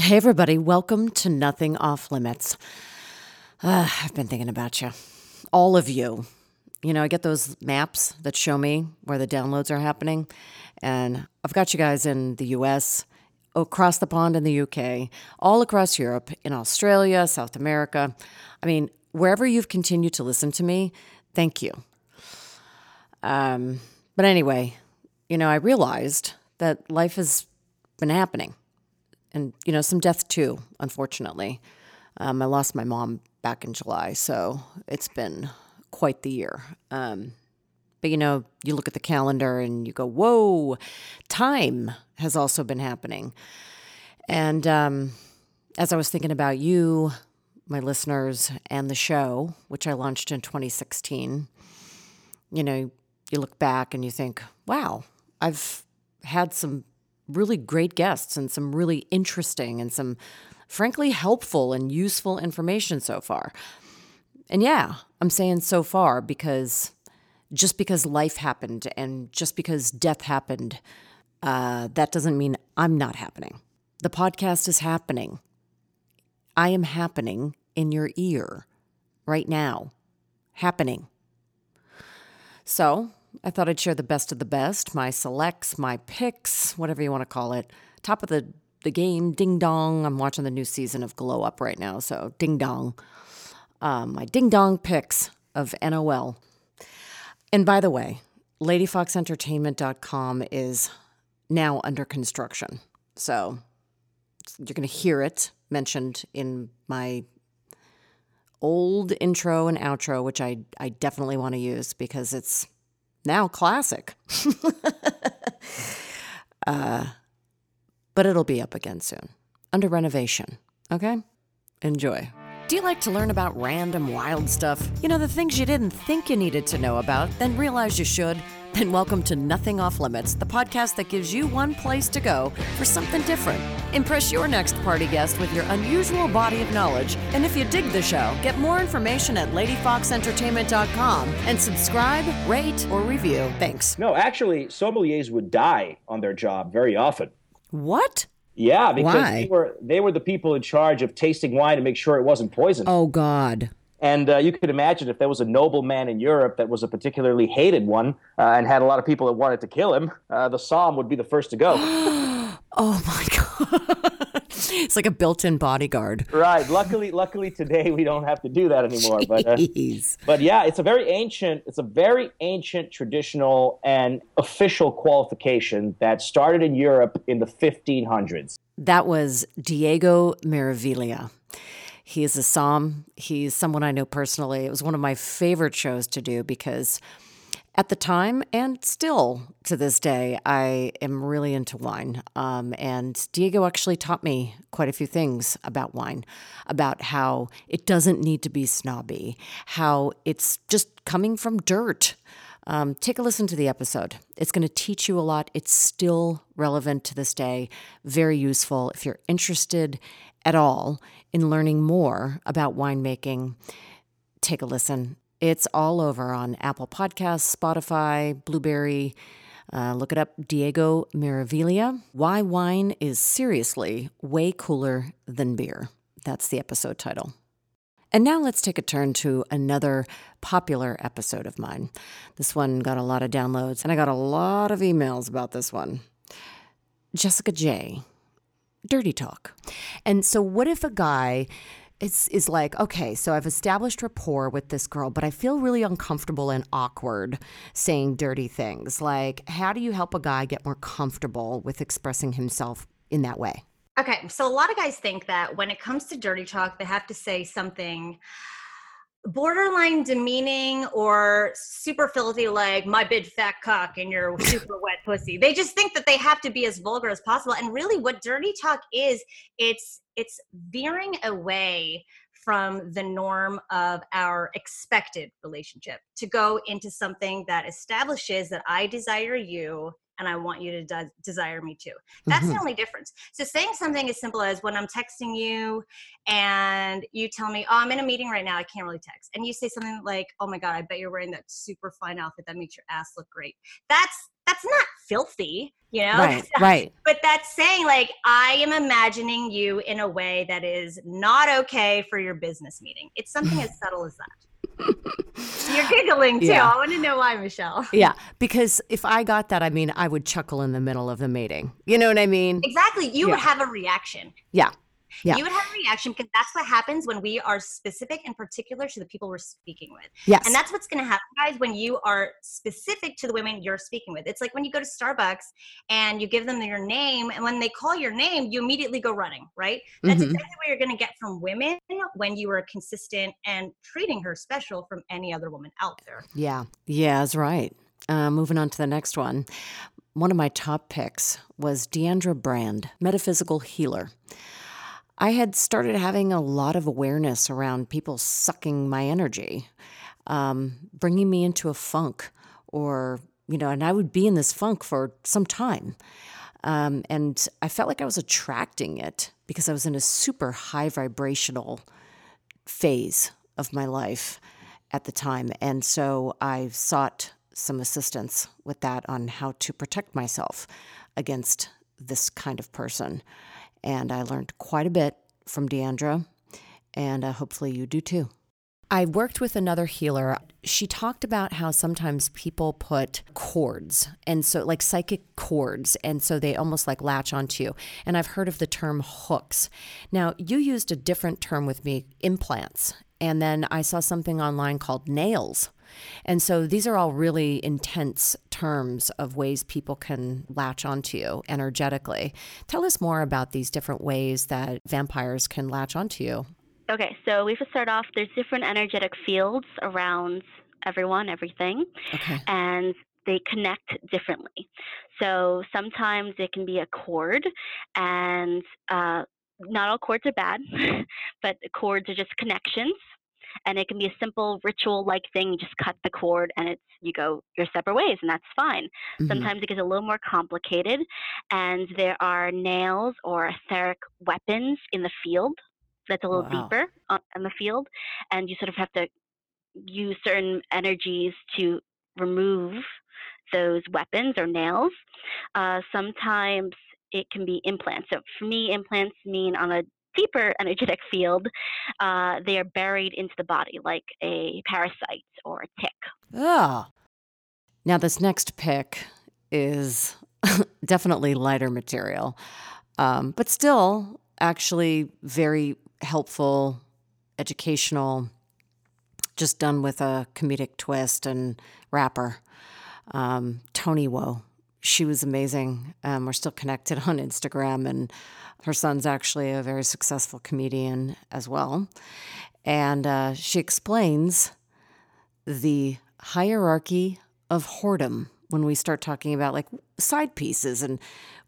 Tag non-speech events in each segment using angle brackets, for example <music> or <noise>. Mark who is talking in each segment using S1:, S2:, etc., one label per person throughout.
S1: Hey, everybody, welcome to Nothing Off Limits. Uh, I've been thinking about you, all of you. You know, I get those maps that show me where the downloads are happening, and I've got you guys in the US, across the pond in the UK, all across Europe, in Australia, South America. I mean, wherever you've continued to listen to me, thank you. Um, but anyway, you know, I realized that life has been happening and you know some death too unfortunately. Um, i lost my mom back in july so it's been quite the year. Um, but you know you look at the calendar and you go whoa time has also been happening. And um, as i was thinking about you my listeners and the show which i launched in 2016 you know you look back and you think wow i've had some really great guests and some really interesting and some frankly helpful and useful information so far. And yeah, I'm saying so far because just because life happened and just because death happened, uh, that doesn't mean I'm not happening. The podcast is happening. I am happening in your ear right now. Happening. So I thought I'd share the best of the best, my selects, my picks, whatever you want to call it. Top of the, the game, ding dong. I'm watching the new season of Glow Up right now, so ding dong. Um, my ding dong picks of NOL. And by the way, ladyfoxentertainment.com is now under construction. So you're going to hear it mentioned in my old intro and outro, which I, I definitely want to use because it's now classic. <laughs> uh, but it'll be up again soon, under renovation. Okay? Enjoy. Do you like to learn about random wild stuff? You know, the things you didn't think you needed to know about, then realize you should? Then welcome to Nothing Off Limits, the podcast that gives you one place to go for something different. Impress your next party guest with your unusual body of knowledge. And if you dig the show, get more information at ladyfoxentertainment.com and subscribe, rate, or review. Thanks.
S2: No, actually, sommeliers would die on their job very often.
S1: What?
S2: Yeah, because
S1: Why?
S2: they were they were the people in charge of tasting wine to make sure it wasn't poisoned.
S1: Oh, God.
S2: And uh, you could imagine if there was a nobleman in Europe that was a particularly hated one uh, and had a lot of people that wanted to kill him, uh, the somm would be the first to go. <gasps>
S1: Oh, my God. <laughs> it's like a built in bodyguard.
S2: right. Luckily, luckily today we don't have to do that anymore. But uh,
S1: Jeez.
S2: but yeah, it's a very ancient, it's a very ancient, traditional, and official qualification that started in Europe in the 1500s.
S1: That was Diego Meraviglia. He is a somm. He's someone I know personally. It was one of my favorite shows to do because at the time and still to this day, I am really into wine. Um, and Diego actually taught me quite a few things about wine, about how it doesn't need to be snobby, how it's just coming from dirt. Um, take a listen to the episode. It's going to teach you a lot. It's still relevant to this day, very useful. If you're interested at all in learning more about winemaking, take a listen. It's all over on Apple Podcasts, Spotify, Blubrry. Uh, look it up, Diego Meraviglia. Why wine is seriously way cooler than beer. That's the episode title. And now let's take a turn to another popular episode of mine. This one got a lot of downloads, and I got a lot of emails about this one. Jessica J. Dirty talk. And so, what if a guy is, is like, okay, so I've established rapport with this girl, but I feel really uncomfortable and awkward saying dirty things? Like, how do you help a guy get more comfortable with expressing himself in that way?
S3: Okay, so a lot of guys think that when it comes to dirty talk, they have to say something borderline demeaning or super filthy, like my big fat cock and your <laughs> super wet pussy. They just think that they have to be as vulgar as possible. And really, what dirty talk is, it's it's veering away from the norm of our expected relationship to go into something that establishes that I desire you and I want you to de- desire me too. That's
S1: Mhm.
S3: the only difference. So saying something as simple as when I'm texting you and you tell me, "Oh, I'm in a meeting right now. I can't really text." And you say something like, "Oh my god, I bet you're wearing that super fine outfit that makes your ass look great." That's that's not filthy, you know?
S1: Right, <laughs> right.
S3: But that's saying, like, I am imagining you in a way that is not okay for your business meeting. It's something <sighs> as subtle as that. You're giggling too.
S1: Yeah.
S3: I want to know why, Michelle. <laughs>
S1: Yeah, because if I got that, I mean, I would chuckle in the middle of the meeting. You know what I mean?
S3: Exactly. You
S1: Yeah.
S3: would have a reaction.
S1: Yeah. Yeah.
S3: You would have a reaction because that's what happens when we are specific and particular to the people we're speaking with.
S1: Yes.
S3: And that's what's going to happen, guys, when you are specific to the women you're speaking with. It's like when you go to Starbucks and you give them your name, and when they call your name, you immediately go running, right? That's
S1: Mhm.
S3: exactly what you're going to get from women when you are consistent and treating her special from any other woman out there.
S1: Yeah, yeah, that's right. Uh, moving on to the next one. One of my top picks was Deandra Brand, metaphysical healer. I had started having a lot of awareness around people sucking my energy, um, bringing me into a funk, or, you know, and I would be in this funk for some time. Um, and I felt like I was attracting it because I was in a super high vibrational phase of my life at the time. And so I sought some assistance with that on how to protect myself against this kind of person. And I learned quite a bit from Deandra, and uh, hopefully you do too. I worked with another healer. She talked about how sometimes people put cords, and so like psychic cords, and so they almost like latch onto you. And I've heard of the term hooks. Now, you used a different term with me, implants. And then I saw something online called nails. And so these are all really intense terms of ways people can latch onto you energetically. Tell us more about these different ways that vampires can latch onto you.
S4: Okay, so we have to start off. There's different energetic fields around everyone, everything,
S1: Okay.
S4: and they connect differently. So sometimes it can be a cord, and uh, not all cords are bad, <laughs> but cords are just connections. And it can be a simple ritual-like thing. You just cut the cord, and it's you go your separate ways, and that's fine.
S1: Mhm.
S4: Sometimes it gets a little more complicated, and there are nails or etheric weapons in the field that's a little
S1: Wow.
S4: deeper on, in the field, and you sort of have to use certain energies to remove those weapons or nails. Uh, sometimes it can be implants. So for me, implants mean on a deeper energetic field, uh, they are buried into the body like a parasite or a tick.
S1: Ah. Now, this next pick is <laughs> definitely lighter material, um, but still actually very helpful, educational, just done with a comedic twist and rapper. Um, Tony Woe. She was amazing. Um, we're still connected <laughs> on Instagram, and her son's actually a very successful comedian as well. And uh, she explains the hierarchy of whoredom when we start talking about like side pieces and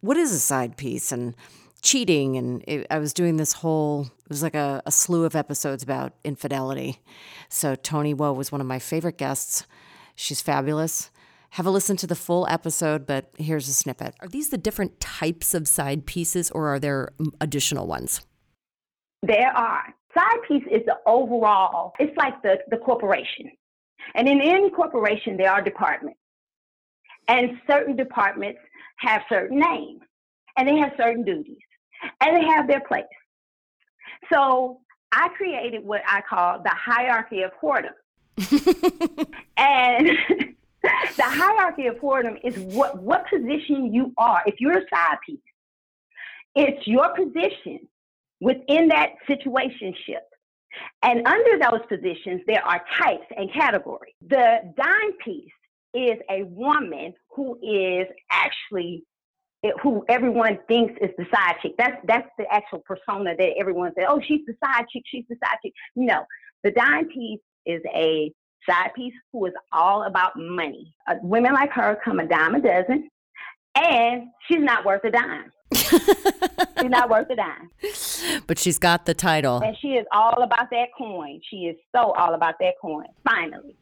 S1: what is a side piece and cheating and it, i was doing this whole it was like a, a slew of episodes about infidelity so tony woe was one of my favorite guests she's fabulous have a listen to the full episode but here's a snippet are these the different types of side pieces or are there additional ones
S5: There are. Side piece is the overall, it's like the, the corporation. And in any corporation, there are departments. And certain departments have certain names, and they have certain duties, and they have their place. So I created what I call the hierarchy of whoredom. <laughs> And <laughs> <laughs> the hierarchy of whoredom is what, what position you are. If you're a side piece, it's your position within that situationship. And under those positions, there are types and categories. The dime piece is a woman who is actually eh, who everyone thinks is the side chick. That's that's the actual persona that everyone says, oh, she's the side chick, she's the side chick. No, the dime piece is a side piece who is all about money. Uh, women like her come a dime a dozen, and she's not worth a dime. she's not worth a dime. <laughs>
S1: but she's got the title
S5: And she is all about that coin. She is so all about that coin. Finally,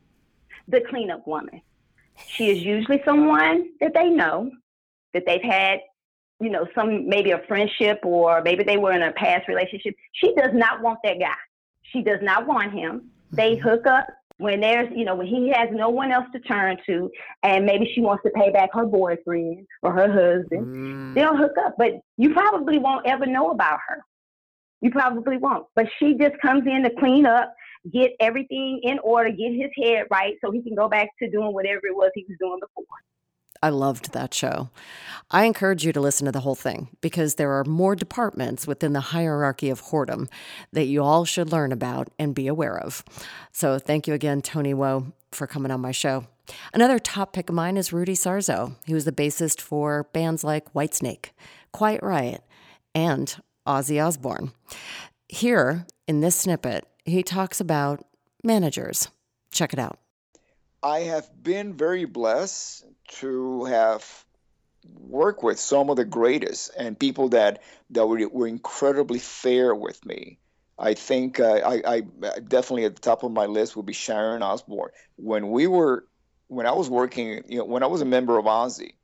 S5: the cleanup woman. She is usually someone that they know, that they've had, you know, some maybe a friendship or maybe they were in a past relationship. She does not want that guy. She does not want him. They hook up when there's, you know, when he has no one else to turn to, and maybe she wants to pay back her boyfriend or her husband, mm. they'll hook up. But you probably won't ever know about her. You probably won't. But she just comes in to clean up, get everything in order, get his head right so he can go back to doing whatever it was he was doing before.
S1: I loved that show. I encourage you to listen to the whole thing because there are more departments within the hierarchy of whoredom that you all should learn about and be aware of. So thank you again, Tony Woe, for coming on my show. Another top pick of mine is Rudy Sarzo. He was the bassist for bands like Whitesnake, Quiet Riot, and Ozzy Osbourne. Here in this snippet, he talks about managers. Check it out.
S6: I have been very blessed to have worked with some of the greatest and people that that were, were incredibly fair with me. I think uh, I, I definitely at the top of my list would be Sharon Osbourne. When we were, when I was working, you know, when I was a member of Ozzy,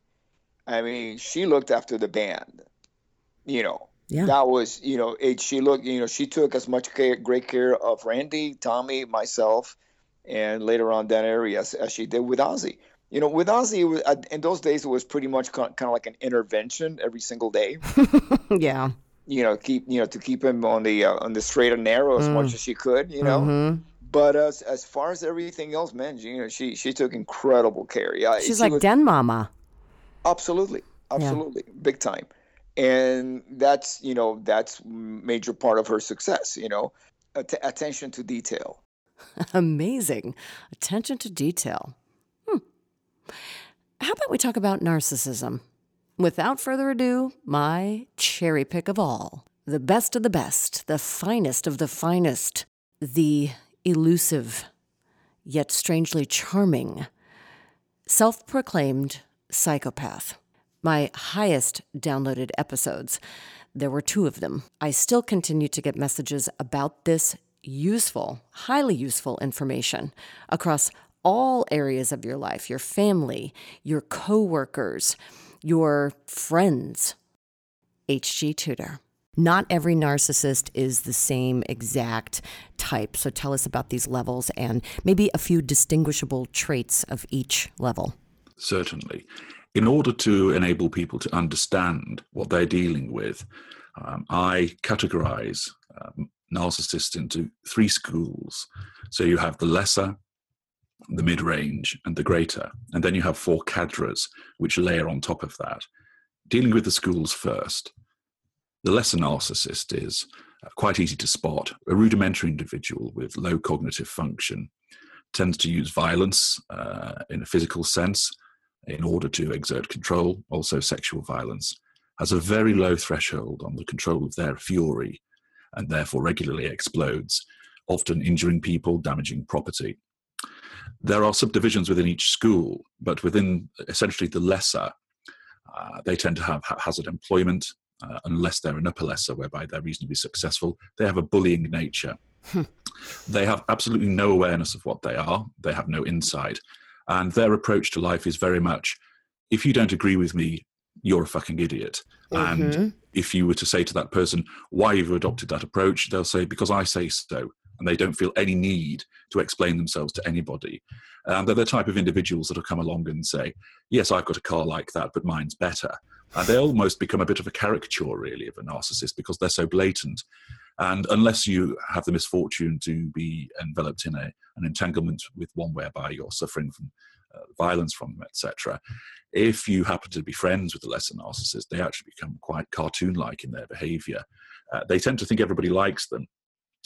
S6: I mean, she looked after the band. You know, yeah. that was, you know, it, she looked, you know, she took as much care, great care of Randy, Tommy, myself, and later on Don Airey as, as she did with Ozzy. You know, with Ozzy, was, uh, in those days, it was pretty much kind of like an intervention every single day. <laughs>
S1: yeah.
S6: You know, keep you know to keep him on the uh, on the straight and narrow as mm. much as she could. You know. Mm-hmm. But as as far as everything else, man, you know, she she took incredible care. Yeah,
S1: she's like was, Den Mama.
S6: Absolutely, absolutely, yeah. big time, and that's you know that's major part of her success. You know, At- attention to detail. <laughs>
S1: Amazing. Attention to detail. Hmm. How about we talk about narcissism? Without further ado, my cherry pick of all. The best of the best, the finest of the finest, the elusive, yet strangely charming, self proclaimed psychopath. My highest downloaded episodes. There were two of them. I still continue to get messages about this useful, highly useful information across all areas of your life your family, your coworkers, your friends. HG Tudor. Not every narcissist is the same exact type. So tell us about these levels and maybe a few distinguishable traits of each level.
S7: Certainly. In order to enable people to understand what they're dealing with, um, I categorize um, narcissists into three schools. So you have the lesser, the mid range, and the greater. And then you have four cadres, which layer on top of that. Dealing with the schools first. The lesser narcissist is quite easy to spot a rudimentary individual with low cognitive function, tends to use violence uh, in a physical sense in order to exert control, also sexual violence, has a very low threshold on the control of their fury and therefore regularly explodes, often injuring people, damaging property. There are subdivisions within each school, but within essentially the lesser, uh, they tend to have haphazard employment, uh, unless they're an upper lesser, whereby they're reasonably successful. They have a bullying nature. Hmm. they have absolutely no awareness of what they are, they have no insight. And their approach to life is very much if you don't agree with me, you're a fucking idiot. Mm-hmm. And if you were to say to that person, why have you adopted that approach? They'll say, because I say so. And they don't feel any need to explain themselves to anybody. And they're the type of individuals that will come along and say, yes, I've got a car like that, but mine's better. And they almost become a bit of a caricature, really, of a narcissist because they're so blatant. And unless you have the misfortune to be enveloped in a, an entanglement with one whereby you're suffering from violence from them, etc., if you happen to be friends with the lesser narcissist, they actually become quite cartoon like in their behavior. Uh, they tend to think everybody likes them,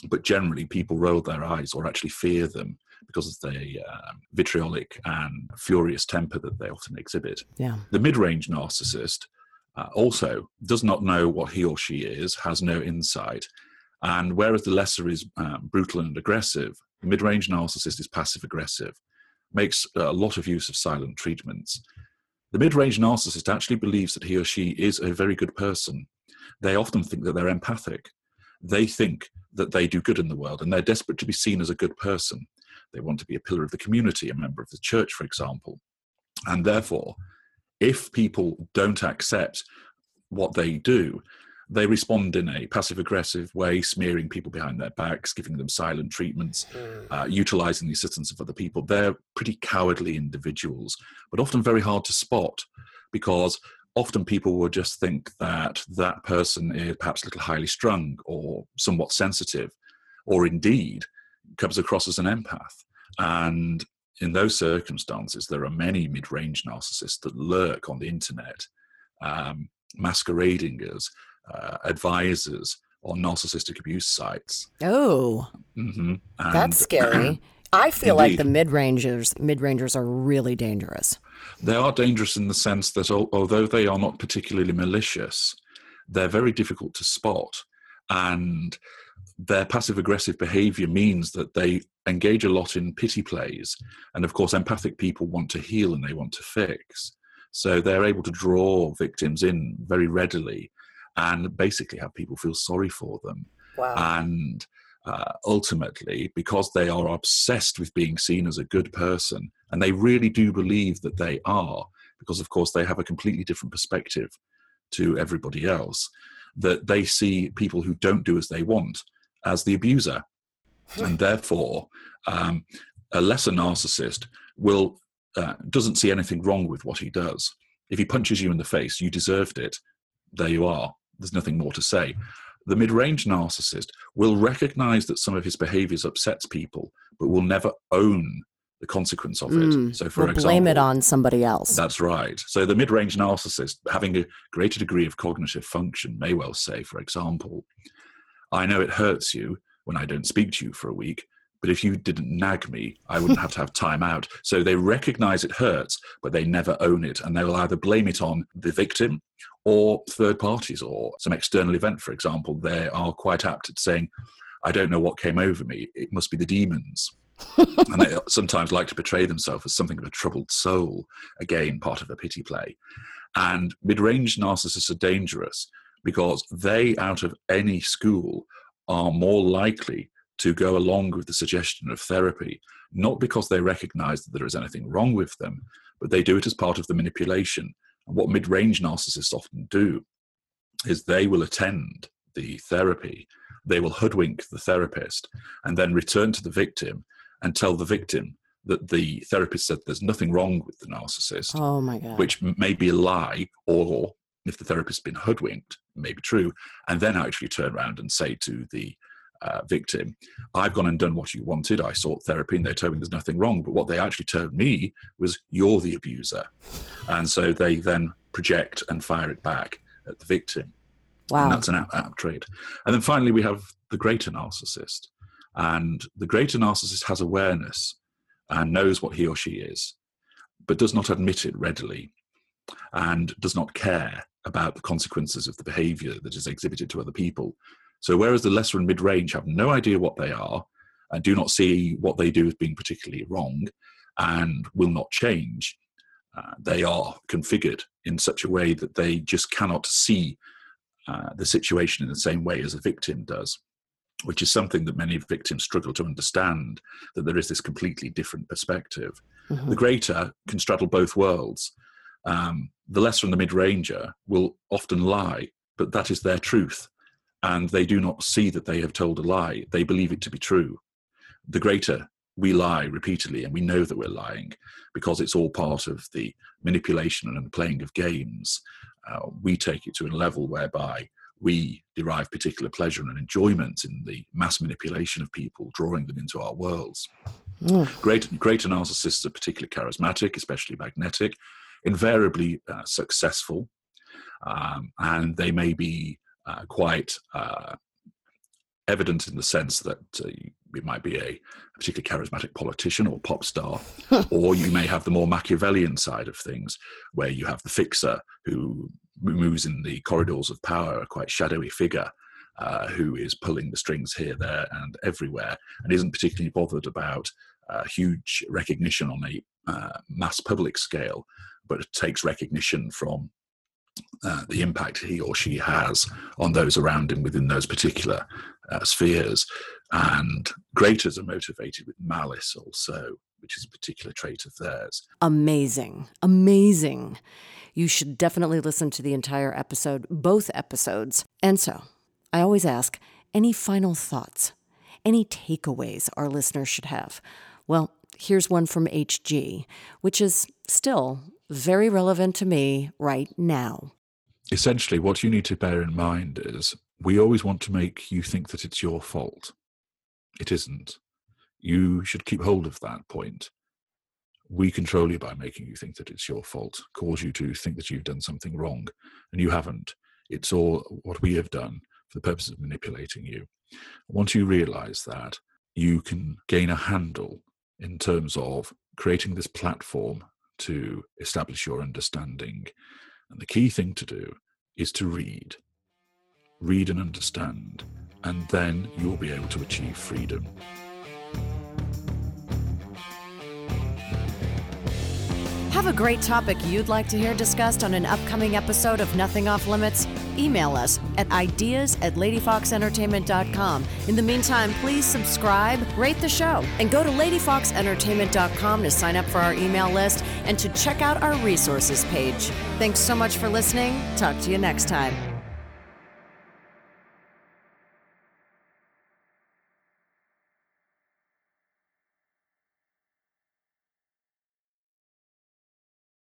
S7: but generally people roll their eyes or actually fear them because of the uh, vitriolic and furious temper that they often exhibit.
S1: Yeah.
S7: The mid range narcissist uh, also does not know what he or she is, has no insight. And whereas the lesser is um, brutal and aggressive, the mid range narcissist is passive aggressive, makes a lot of use of silent treatments. The mid range narcissist actually believes that he or she is a very good person. They often think that they're empathic. They think that they do good in the world and they're desperate to be seen as a good person. They want to be a pillar of the community, a member of the church, for example. And therefore, if people don't accept what they do, they respond in a passive aggressive way, smearing people behind their backs, giving them silent treatments, uh, utilizing the assistance of other people. They're pretty cowardly individuals, but often very hard to spot because often people will just think that that person is perhaps a little highly strung or somewhat sensitive, or indeed comes across as an empath. And in those circumstances, there are many mid range narcissists that lurk on the internet, um, masquerading as uh, advisors on narcissistic abuse sites.
S1: Oh,
S7: hmm
S1: that's scary. <clears throat> I feel like the mid rangers mid rangers are really dangerous.
S7: They are dangerous in the sense that although they are not particularly malicious, they're very difficult to spot. And their passive aggressive behavior means that they engage a lot in pity plays. And of course, empathic people want to heal and they want to fix. So they're able to draw victims in very readily and basically have people feel sorry for them.
S1: Wow.
S7: And uh, ultimately, because they are obsessed with being seen as a good person, and they really do believe that they are, because of course they have a completely different perspective to everybody else, that they see people who don't do as they want as the abuser. <laughs> and therefore, um, a lesser narcissist will uh, doesn't see anything wrong with what he does. If he punches you in the face, you deserved it. There you are. There's nothing more to say. The mid-range narcissist will recognize that some of his behaviors upsets people, but will never own the consequence of it.
S1: Mm,
S7: so, for
S1: we'll
S7: example,
S1: blame it on somebody else.
S7: that's right. So the mid-range narcissist, having a greater degree of cognitive function, may well say, for example, I know it hurts you when I don't speak to you for a week, but if you didn't nag me, I wouldn't have to have time out. So they recognize it hurts, but they never own it. And they will either blame it on the victim or third parties or some external event, for example. They are quite apt at saying, I don't know what came over me. It must be the demons. and they <laughs> sometimes like to portray themselves as something of a troubled soul. Again, part of a pity play. And mid range narcissists are dangerous because they, out of any school, are more likely to go along with the suggestion of therapy, not because they recognize that there is anything wrong with them, but they do it as part of the manipulation. And what mid range narcissists often do is they will attend the therapy, they will hoodwink the therapist, and then return to the victim and tell the victim that the therapist said there's nothing wrong with the narcissist
S1: oh my god.
S7: which may be a lie, or if the therapist's been hoodwinked, may be true, and then actually turn around and say to the uh, victim, I've gone and done what you wanted. I sought therapy and they told me there's nothing wrong. But what they actually told me was, You're the abuser. And so they then project and fire it back at the victim.
S1: wow.
S7: And that's an apt, apt trait. And then finally, we have the greater narcissist. And the greater narcissist has awareness and knows what he or she is, but does not admit it readily and does not care about the consequences of the behavior that is exhibited to other people. So, whereas the lesser and mid range have no idea what they are and do not see what they do as being particularly wrong and will not change, uh, they are configured in such a way that they just cannot see uh, the situation in the same way as a victim does, which is something that many victims struggle to understand that there is this completely different perspective.
S1: Mhm.
S7: The greater can straddle both worlds. Um, the lesser and the mid ranger will often lie, but that is their truth. And they do not see that they have told a lie, they believe it to be true. The greater, we lie repeatedly, and we know that we're lying because it's all part of the manipulation and playing of games. Uh, we take it to a level whereby we derive particular pleasure and enjoyment in the mass manipulation of people, drawing them into our worlds.
S1: Mm.
S7: Great, greater narcissists are particularly charismatic, especially magnetic, invariably uh, successful, um, and they may be uh, quite uh, evident in the sense that uh, it might be a particularly charismatic politician or pop star, <laughs> or you may have the more Machiavellian side of things, where you have the fixer who moves in the corridors of power, a quite shadowy figure. Uh, who is pulling the strings here, there, and everywhere, and isn't particularly bothered about uh, huge recognition on a uh, mass public scale, but takes recognition from uh, the impact he or she has on those around him within those particular uh, spheres. And greaters are motivated with malice also, which is a particular trait of theirs.
S1: Amazing. Amazing. You should definitely listen to the entire episode, both episodes. And so, I always ask any final thoughts, any takeaways our listeners should have? Well, here's one from HG, which is still very relevant to me right now.
S7: Essentially, what you need to bear in mind is we always want to make you think that it's your fault. It isn't. You should keep hold of that point. We control you by making you think that it's your fault, cause you to think that you've done something wrong, and you haven't. It's all what we have done for the purpose of manipulating you. Once you realize that, you can gain a handle in terms of creating this platform to establish your understanding. And the key thing to do is to read. Read and understand, and then you'll be able to achieve freedom.
S1: Have a great topic you'd like to hear discussed on an upcoming episode of Nothing Off Limits? Email us at ideas at ladyfoxentertainment.com. In the meantime, please subscribe, rate the show, and go to ladyfoxentertainment.com to sign up for our email list and to check out our resources page. Thanks so much for listening. Talk to you next time.